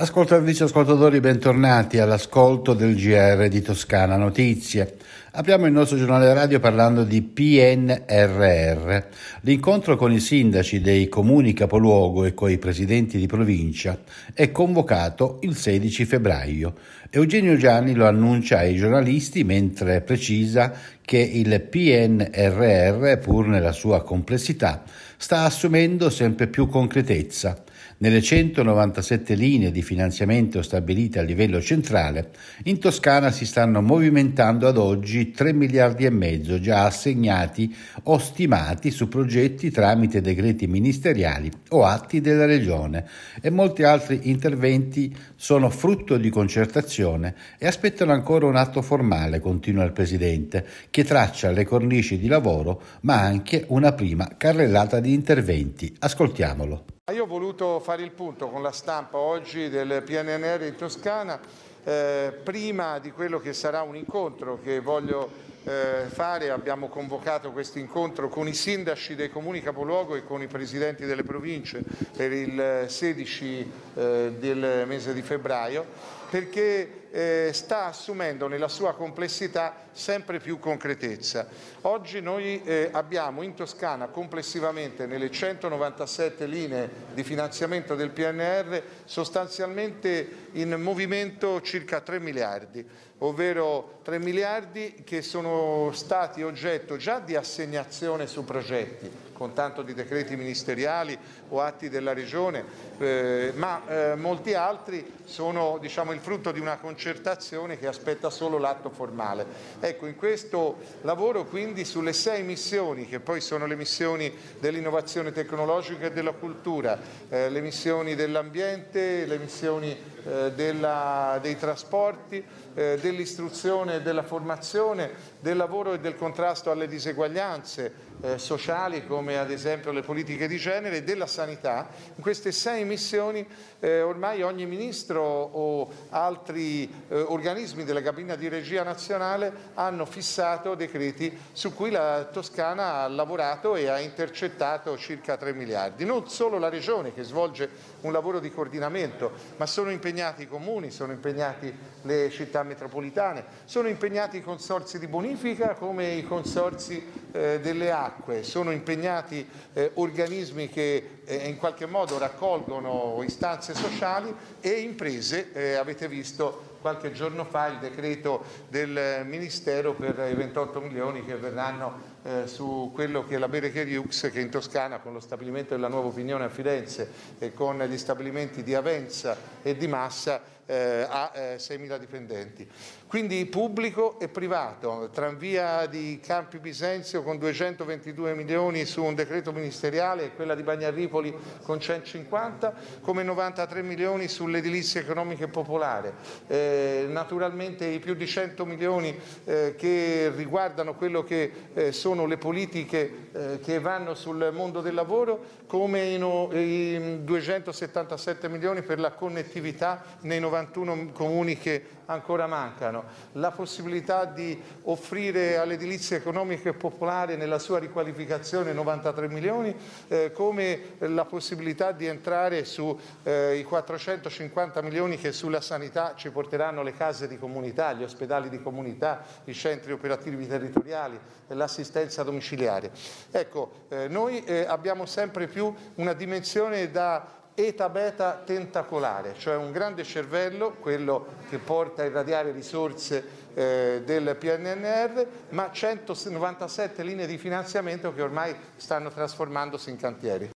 Ascoltatrici e ascoltatori, bentornati all'ascolto del GR di Toscana Notizie. Apriamo il nostro giornale radio parlando di PNRR. L'incontro con i sindaci dei comuni capoluogo e con i presidenti di provincia è convocato il 16 febbraio. Eugenio Gianni lo annuncia ai giornalisti mentre precisa che il PNRR, pur nella sua complessità, sta assumendo sempre più concretezza nelle 197 linee di finanziamento stabilite a livello centrale, in Toscana si stanno movimentando ad oggi 3 miliardi e mezzo già assegnati o stimati su progetti tramite decreti ministeriali o atti della Regione e molti altri interventi sono frutto di concertazione e aspettano ancora un atto formale, continua il Presidente, che traccia le cornici di lavoro ma anche una prima carrellata di interventi. Ascoltiamolo. Io ho voluto fare il punto con la stampa oggi del PNNR in Toscana, eh, prima di quello che sarà un incontro che voglio eh, fare, abbiamo convocato questo incontro con i sindaci dei comuni capoluogo e con i presidenti delle province per il 16 eh, del mese di febbraio, perché eh, sta assumendo nella sua complessità sempre più concretezza. Oggi noi eh, abbiamo in Toscana complessivamente nelle 197 linee di finanziamento del PNR sostanzialmente in movimento circa 3 miliardi, ovvero 3 miliardi che sono stati oggetto già di assegnazione su progetti con tanto di decreti ministeriali o atti della Regione, eh, ma eh, molti altri sono diciamo, il frutto di una concertazione che aspetta solo l'atto formale. Ecco, in questo lavoro quindi sulle sei missioni, che poi sono le missioni dell'innovazione tecnologica e della cultura, eh, le missioni dell'ambiente, le missioni eh, della, dei trasporti, eh, dell'istruzione e della formazione, del lavoro e del contrasto alle diseguaglianze, eh, sociali come ad esempio le politiche di genere e della sanità. In queste sei missioni eh, ormai ogni ministro o altri eh, organismi della cabina di regia nazionale hanno fissato decreti su cui la Toscana ha lavorato e ha intercettato circa 3 miliardi. Non solo la Regione che svolge un lavoro di coordinamento, ma sono impegnati i comuni, sono impegnati le città metropolitane, sono impegnati i consorsi di bonifica come i consorsi eh, delle acque, sono impegnati eh, organismi che eh, in qualche modo raccolgono istanze sociali e imprese, eh, avete visto qualche giorno fa il decreto del Ministero per i 28 milioni che verranno eh, su quello che è la Berecher Jux che in Toscana con lo stabilimento della nuova opinione a Firenze e con gli stabilimenti di Avenza e di Massa eh, ha eh, 6.000 dipendenti. Quindi pubblico e privato, tranvia di Campi Bisenzio con 222 milioni su un decreto ministeriale e quella di Bagnaripoli con 150, come 93 milioni sull'edilizia economica e popolare. Eh, naturalmente i più di 100 milioni eh, che riguardano quello che eh, sono le politiche eh, che vanno sul mondo del lavoro, come i, no, i 277 milioni per la connettività nei 91 comuni che ancora mancano, la possibilità di offrire all'edilizia economica e popolare nella sua riqualificazione 93 milioni, eh, come la possibilità di entrare sui eh, 450 milioni che sulla sanità ci porteranno le case di comunità, gli ospedali di comunità, i centri operativi territoriali, l'assistenza domiciliare. Ecco, eh, noi eh, abbiamo sempre più una dimensione da eta beta tentacolare, cioè un grande cervello, quello che porta a irradiare risorse eh, del PNNR, ma 197 linee di finanziamento che ormai stanno trasformandosi in cantieri.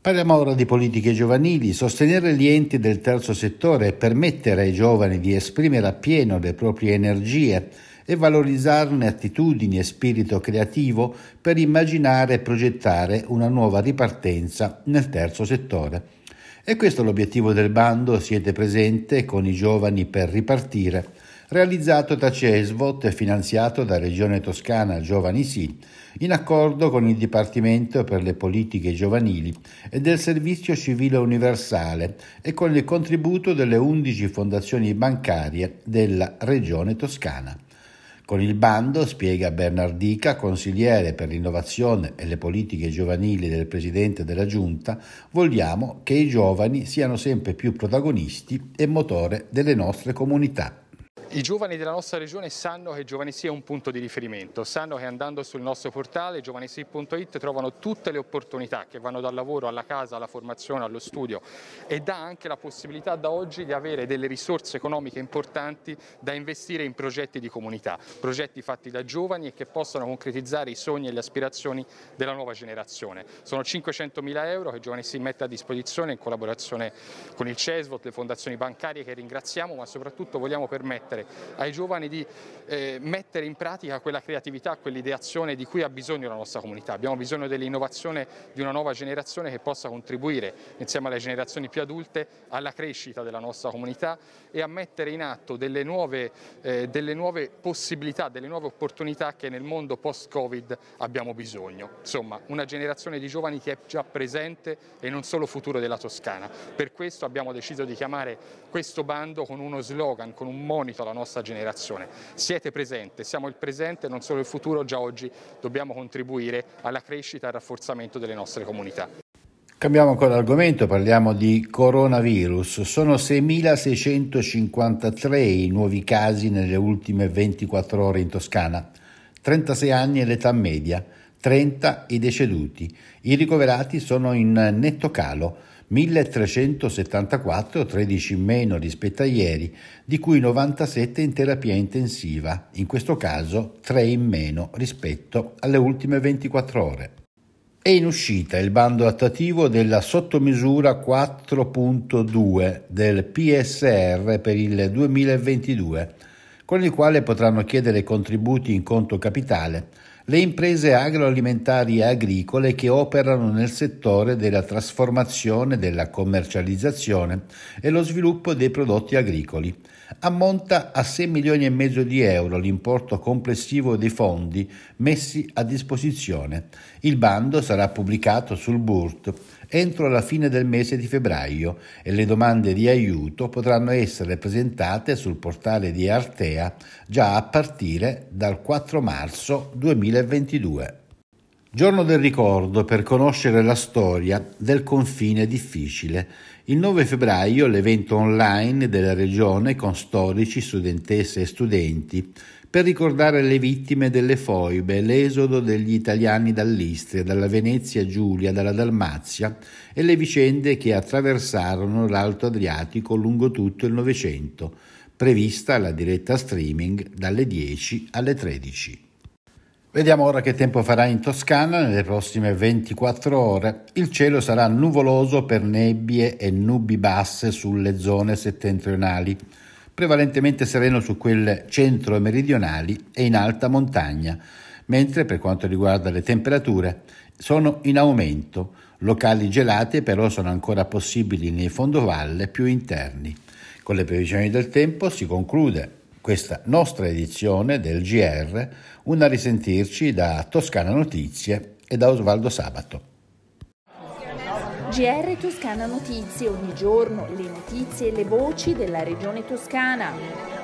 Parliamo ora di politiche giovanili, sostenere gli enti del terzo settore e permettere ai giovani di esprimere appieno le proprie energie e valorizzarne attitudini e spirito creativo per immaginare e progettare una nuova ripartenza nel terzo settore. E questo è l'obiettivo del bando Siete presente con i giovani per ripartire, realizzato da CESVOT e finanziato da Regione Toscana Giovani Sì, in accordo con il Dipartimento per le politiche giovanili e del Servizio Civile Universale e con il contributo delle 11 fondazioni bancarie della Regione Toscana. Con il bando, spiega Bernardica, consigliere per l'innovazione e le politiche giovanili del Presidente della Giunta, vogliamo che i giovani siano sempre più protagonisti e motore delle nostre comunità. I giovani della nostra regione sanno che Giovanissi è un punto di riferimento, sanno che andando sul nostro portale giovanissi.it trovano tutte le opportunità che vanno dal lavoro alla casa, alla formazione, allo studio e dà anche la possibilità da oggi di avere delle risorse economiche importanti da investire in progetti di comunità, progetti fatti da giovani e che possano concretizzare i sogni e le aspirazioni della nuova generazione. Sono 500 mila euro che Giovanissi mette a disposizione in collaborazione con il CESVOT, le fondazioni bancarie che ringraziamo, ma soprattutto vogliamo permettere ai giovani di eh, mettere in pratica quella creatività, quell'ideazione di cui ha bisogno la nostra comunità. Abbiamo bisogno dell'innovazione di una nuova generazione che possa contribuire insieme alle generazioni più adulte alla crescita della nostra comunità e a mettere in atto delle nuove, eh, delle nuove possibilità, delle nuove opportunità che nel mondo post-Covid abbiamo bisogno. Insomma, una generazione di giovani che è già presente e non solo futuro della Toscana. Per questo abbiamo deciso di chiamare questo bando con uno slogan, con un monito alla nostra generazione. Siete presente, siamo il presente, non solo il futuro, già oggi dobbiamo contribuire alla crescita e al rafforzamento delle nostre comunità. Cambiamo ancora argomento, parliamo di coronavirus. Sono 6.653 i nuovi casi nelle ultime 24 ore in Toscana. 36 anni è l'età media, 30 i deceduti. I ricoverati sono in netto calo 1374, 13 in meno rispetto a ieri, di cui 97 in terapia intensiva, in questo caso 3 in meno rispetto alle ultime 24 ore. È in uscita il bando attuativo della sottomisura 4.2 del PSR per il 2022, con il quale potranno chiedere contributi in conto capitale le imprese agroalimentari e agricole che operano nel settore della trasformazione, della commercializzazione e lo sviluppo dei prodotti agricoli. Ammonta a 6 milioni e mezzo di euro l'importo complessivo dei fondi messi a disposizione. Il bando sarà pubblicato sul BURT entro la fine del mese di febbraio e le domande di aiuto potranno essere presentate sul portale di Artea già a partire dal 4 marzo 2022. Giorno del ricordo per conoscere la storia del confine difficile. Il 9 febbraio l'evento online della regione con storici, studentesse e studenti per ricordare le vittime delle foibe, l'esodo degli italiani dall'Istria, dalla Venezia Giulia, dalla Dalmazia e le vicende che attraversarono l'Alto Adriatico lungo tutto il Novecento, prevista la diretta streaming dalle 10 alle 13. Vediamo ora che tempo farà in Toscana nelle prossime 24 ore. Il cielo sarà nuvoloso per nebbie e nubi basse sulle zone settentrionali prevalentemente sereno su quelle centro e meridionali e in alta montagna, mentre per quanto riguarda le temperature sono in aumento. Locali gelati però sono ancora possibili nei fondovalle più interni. Con le previsioni del tempo si conclude questa nostra edizione del GR, una risentirci da Toscana Notizie e da Osvaldo Sabato. GR Toscana Notizie, ogni giorno le notizie e le voci della regione toscana.